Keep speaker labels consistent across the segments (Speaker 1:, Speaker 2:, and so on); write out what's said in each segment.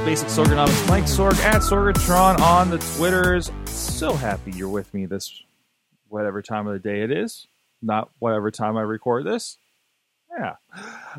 Speaker 1: is Basic Sorgonomics. Mike Sorg at Sorgatron on the Twitters. So happy you're with me this whatever time of the day it is. Not whatever time I record this. Yeah.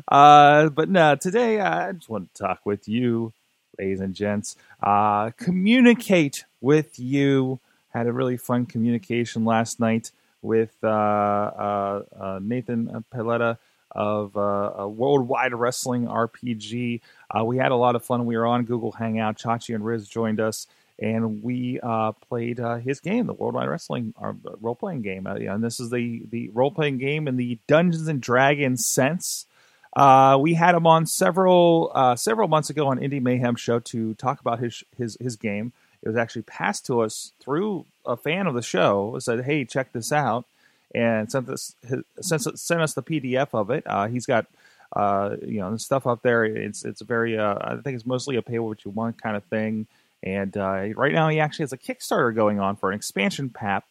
Speaker 1: Uh, but no, today I just want to talk with you, ladies and gents. Uh, communicate with you. Had a really fun communication last night with uh, uh, uh Nathan Paoletta of uh, Worldwide Wrestling RPG. Uh, we had a lot of fun. We were on Google Hangout. Chachi and Riz joined us, and we uh, played uh, his game, the Worldwide Wrestling uh, role playing game. Uh, and this is the the role playing game in the Dungeons and Dragons sense. we had him on several several months ago on Indie Mayhem show to talk about his his his game. It was actually passed to us through a fan of the show. Said, "Hey, check this out." And sent us sent, sent us the PDF of it. Uh, he's got uh, you know stuff up there. It's it's very uh, I think it's mostly a pay what you want kind of thing. And uh, right now he actually has a Kickstarter going on for an expansion pack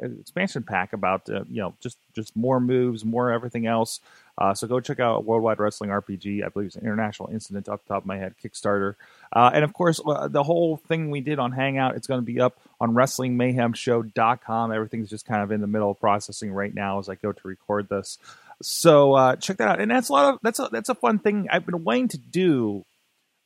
Speaker 1: expansion pack about uh, you know just just more moves, more everything else. Uh, so go check out Worldwide Wrestling RPG. I believe it's an international incident off the top of my head Kickstarter. Uh, and of course, uh, the whole thing we did on Hangout, it's going to be up on WrestlingMayhemShow.com. Everything's just kind of in the middle of processing right now as I go to record this. So uh, check that out. And that's a lot of that's a that's a fun thing I've been waiting to do.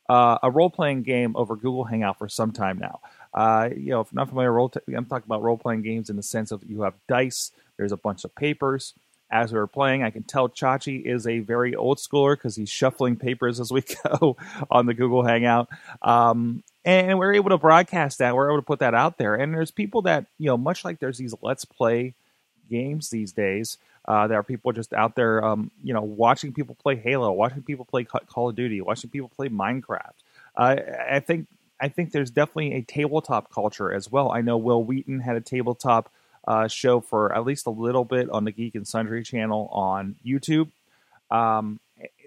Speaker 1: Uh, a role playing game over Google Hangout for some time now. Uh, you know, if not familiar, role t- I'm talking about role playing games in the sense of you have dice, there's a bunch of papers. As we were playing, I can tell Chachi is a very old schooler because he's shuffling papers as we go on the Google Hangout. Um, and we're able to broadcast that. We're able to put that out there. And there's people that, you know, much like there's these Let's Play games these days, uh, there are people just out there, um, you know, watching people play Halo, watching people play Call of Duty, watching people play Minecraft. Uh, I think I think there's definitely a tabletop culture as well. I know Wil Wheaton had a tabletop uh, show for at least a little bit on the Geek and Sundry channel on YouTube. Um,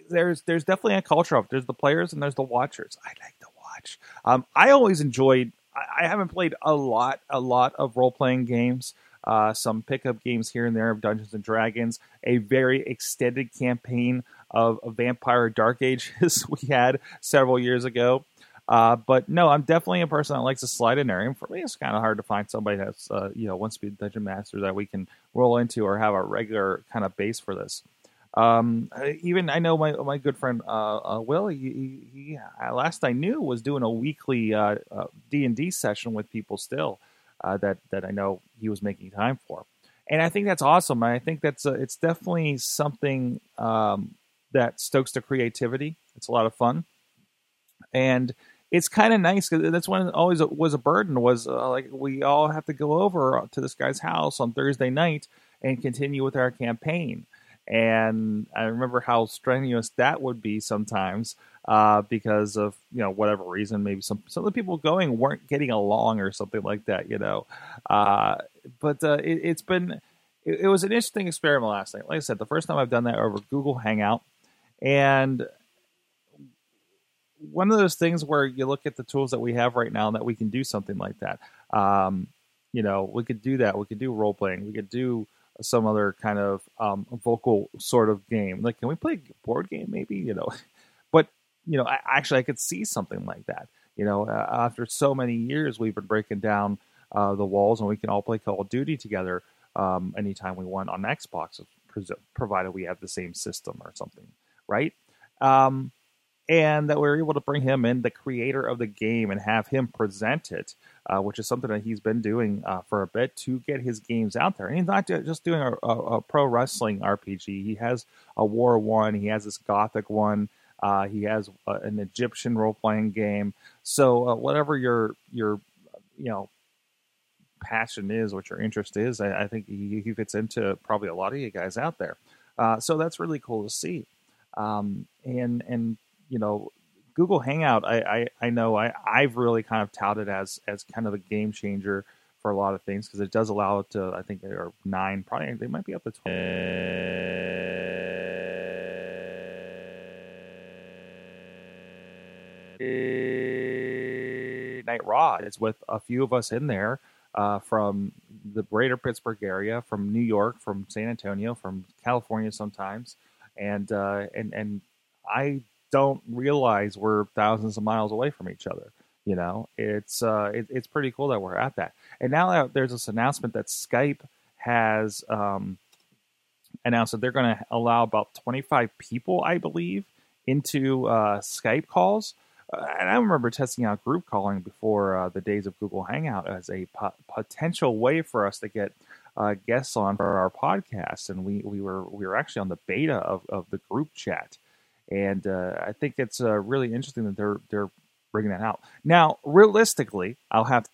Speaker 1: there's there's definitely a culture of. There's the players and there's the watchers. I like to watch. Um, I always enjoyed. I, I, haven't played a lot a lot of role playing games. Uh, some pickup games here and there of Dungeons and Dragons. A very extended campaign of, of Vampire Dark Ages we had several years ago. Uh, but no, I'm definitely a person that likes to slide in there. And for me, it's kind of hard to find somebody that's uh, you know to be dungeon master that we can roll into or have a regular kind of base for this. Um, even I know my my good friend uh, uh Will. He, he, he, uh, last I knew was doing a weekly uh, D and D session with people still. that that I know he was making time for, and I think that's awesome. I think that's it's definitely something um, that stokes the creativity. It's a lot of fun, and it's kind of nice because that's when it always was a burden was uh, like we all have to go over to this guy's house on Thursday night and continue with our campaign. And I remember how strenuous that would be sometimes uh, because of you know whatever reason, maybe some some of the people going weren't getting along or something like that, you know. Uh, but uh, it, has been it, it was an interesting experiment last night. Like I said, the first time I've done that over Google Hangout, and one of those things where you look at the tools that we have right now and that we can do something like that. Um, you know, we could do that. We could do role playing. We could do some other kind of um, vocal sort of game. Like, can we play a board game? Maybe you know, but you know, I, actually, I could see something like that. You know, uh, after so many years, we've been breaking down uh, the walls, and we can all play Call of Duty together um, anytime we want on Xbox, provided we have the same system or something, right? Um, and that we are able to bring him in, the creator of the game, and have him present it, uh, which is something that he's been doing uh, for a bit to get his games out there. And he's not just doing a, a, a pro wrestling RPG. He has a war one. He has this gothic one. Uh, he has uh, an Egyptian role playing game. So uh, whatever your your you know passion is, what your interest is, I, I think he, he, fits into probably a lot of you guys out there. Uh, so that's really cool to see. Um, and and you know, Google Hangout, I, I, I know I, I've really kind of touted as as kind of a game changer for a lot of things because it does allow it to. I think there are nine, probably they might be up to twelve. Night Raw is with a few of us in there uh, from the greater Pittsburgh area, from New York, from San Antonio, from California sometimes, and uh, and and I don't realize we're thousands of miles away from each other. You know, it's uh, it, it's pretty cool that we're at that. And now there's this announcement that Skype has um, announced that they're going to allow about 25 people, I believe, into uh, Skype calls. Uh, and I remember testing out group calling before uh, the days of Google Hangout as a po- potential way for us to get uh, guests on for our podcast. And we, we were we were actually on the beta of, of the group chat. And uh, I think it's uh, really interesting that they're they're bringing that out. Now, realistically, I'll have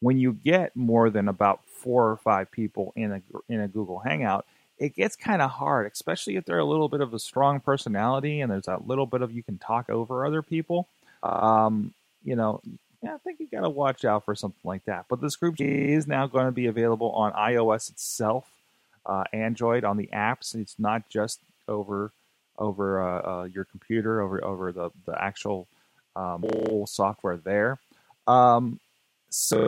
Speaker 1: when you get more than about four or five people in a in a Google Hangout, it gets kind of hard, especially if they're a little bit of a strong personality and there's a little bit of you can talk over other people. Um, you know, yeah, I think you got to watch out for something like that. But this group is now going to be available on iOS itself, uh, Android on the apps. It's not just over over uh, uh, your computer, over over the the actual um, software there. Um, so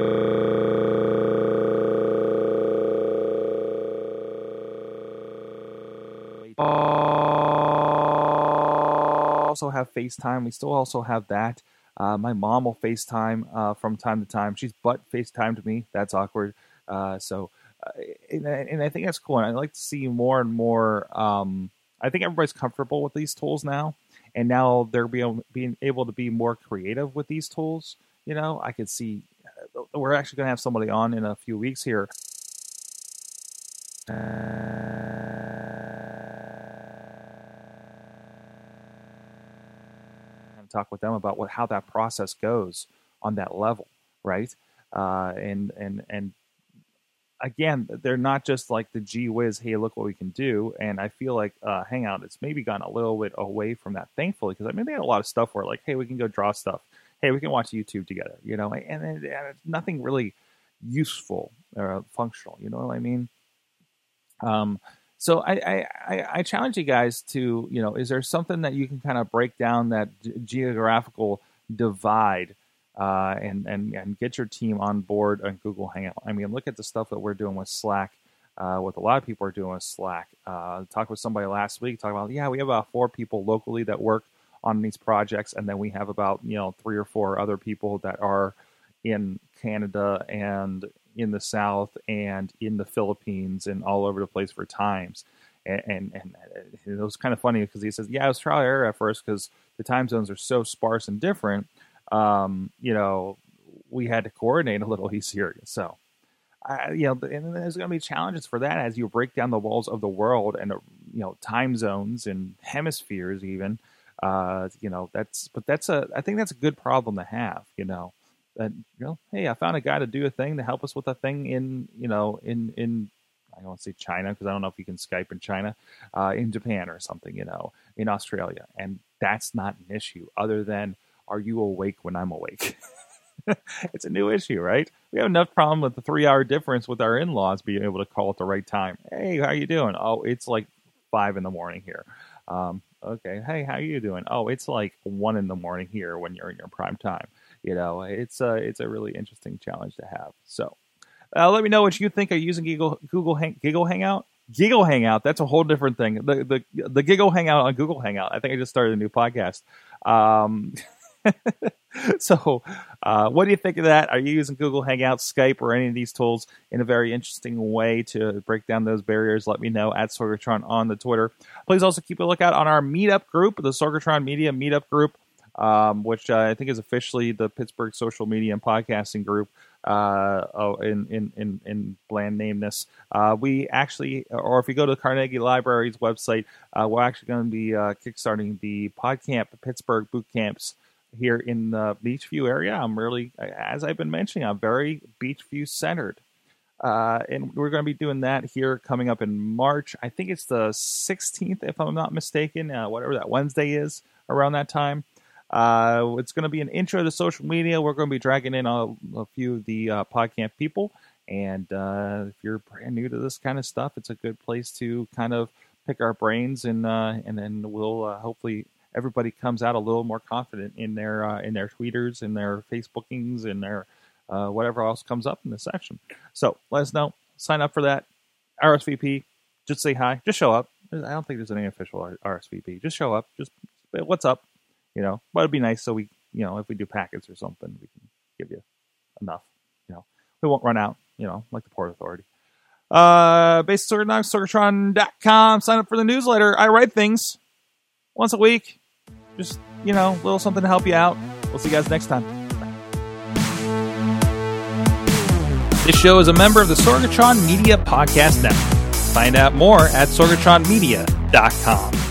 Speaker 1: also have FaceTime. We still also have that. Uh, my mom will FaceTime uh, from time to time. She's but FaceTimed me. That's awkward. Uh, so, uh, and, and, I think that's cool. And I like to see more and more. Um, I think everybody's comfortable with these tools now, and now they're being being able to be more creative with these tools. You know, I could see uh, we're actually going to have somebody on in a few weeks here. talk with them about what how that process goes on that level, right? Uh, and and and again, they're not just like the gee whiz, hey, look what we can do. And I feel like uh, Hangout it's maybe gone a little bit away from that, thankfully, because I mean they had a lot of stuff where like, hey, we can go draw stuff, hey, we can watch YouTube together, you know, and, and, and nothing really useful or functional. You know what I mean? Um, so I, I, I challenge you guys to, you know, is there something that you can kind of break down that geographical divide uh, and, and, and get your team on board on Google Hangout? I mean, look at the stuff that we're doing with Slack, uh, what a lot of people are doing with Slack. Uh, talked with somebody last week, talking about, yeah, we have about four people locally that work on these projects, and then we have about, you know, three or four other people that are in Canada and in the South and in the Philippines and all over the place for times. And, and, and it was kind of funny because he says, yeah, it was trial error at first because the time zones are so sparse and different. Um, you know, we had to coordinate a little easier. So, uh, you know, and there's going to be challenges for that as you break down the walls of the world and, you know, time zones and hemispheres even. Uh, you know, that's, but that's a, I think that's a good problem to have, you know that you know, hey, I found a guy to do a thing to help us with a thing in you know in in I don't want to say China because I don't know if you can Skype in China, uh, in Japan or something, you know, in Australia, and that's not an issue. Other than, are you awake when I'm awake? it's a new issue, right? We have enough problem with the three-hour difference with our in-laws being able to call at the right time. Hey, how you doing? Oh, it's like five in the morning here. Um, okay, hey, how you doing? Oh, it's like one in the morning here when you're in your prime time you know, it's a it's a really interesting challenge to have. So, uh, let me know what you think of using Google Google Hang, Giggle Hangout. Giggle Hangout, that's a whole different thing. The the the Giggle Hangout on Google Hangout. I think I just started a new podcast. Um, so, uh, what do you think of that? Are you using Google Hangouts, Skype, or any of these tools in a very interesting way to break down those barriers? Let me know at Sorgatron on the Twitter. Please also keep a lookout on our meetup group, the Sorgatron Media Meetup Group um, which uh, I think is officially the Pittsburgh Social Media and Podcasting Group. Uh, oh, in in in, in bland nameness. Uh, we actually, or if you go to the Carnegie Library's website, uh, we're actually going to be uh, kickstarting the PodCamp Pittsburgh boot camps here in the Beechview area. I'm really, as I've been mentioning, I'm very Beechview centered. Uh, and we're going to be doing that here coming up in March. I think it's the 16th, if I'm not mistaken, uh, whatever that Wednesday is around that time. Uh, it's going to be an intro to social media. We're going to be dragging in a, a few of the uh, PodCamp people. And uh, if you're brand new to this kind of stuff, it's a good place to kind of pick our brains and uh, and then we'll uh, hopefully everybody comes out a little more confident in their uh, in their tweeters and their Facebookings and their uh, whatever else comes up in this section. So let us know. Sign up for that. RSVP. Just say hi. Just show up. I don't think there's any official RSVP. Just show up. Just what's up? You know, but it'd be nice so we, you know, if we do packets or something, we can give you enough. You know, we won't run out. You know, like the Port Authority. Uh, Sign up for the newsletter. I write things once a week. Just, you know, a little something to help you out. We'll see you guys next time. This show is a member of the Sorgatron Media Podcast Network. Find out more at sorgatronmedia.com.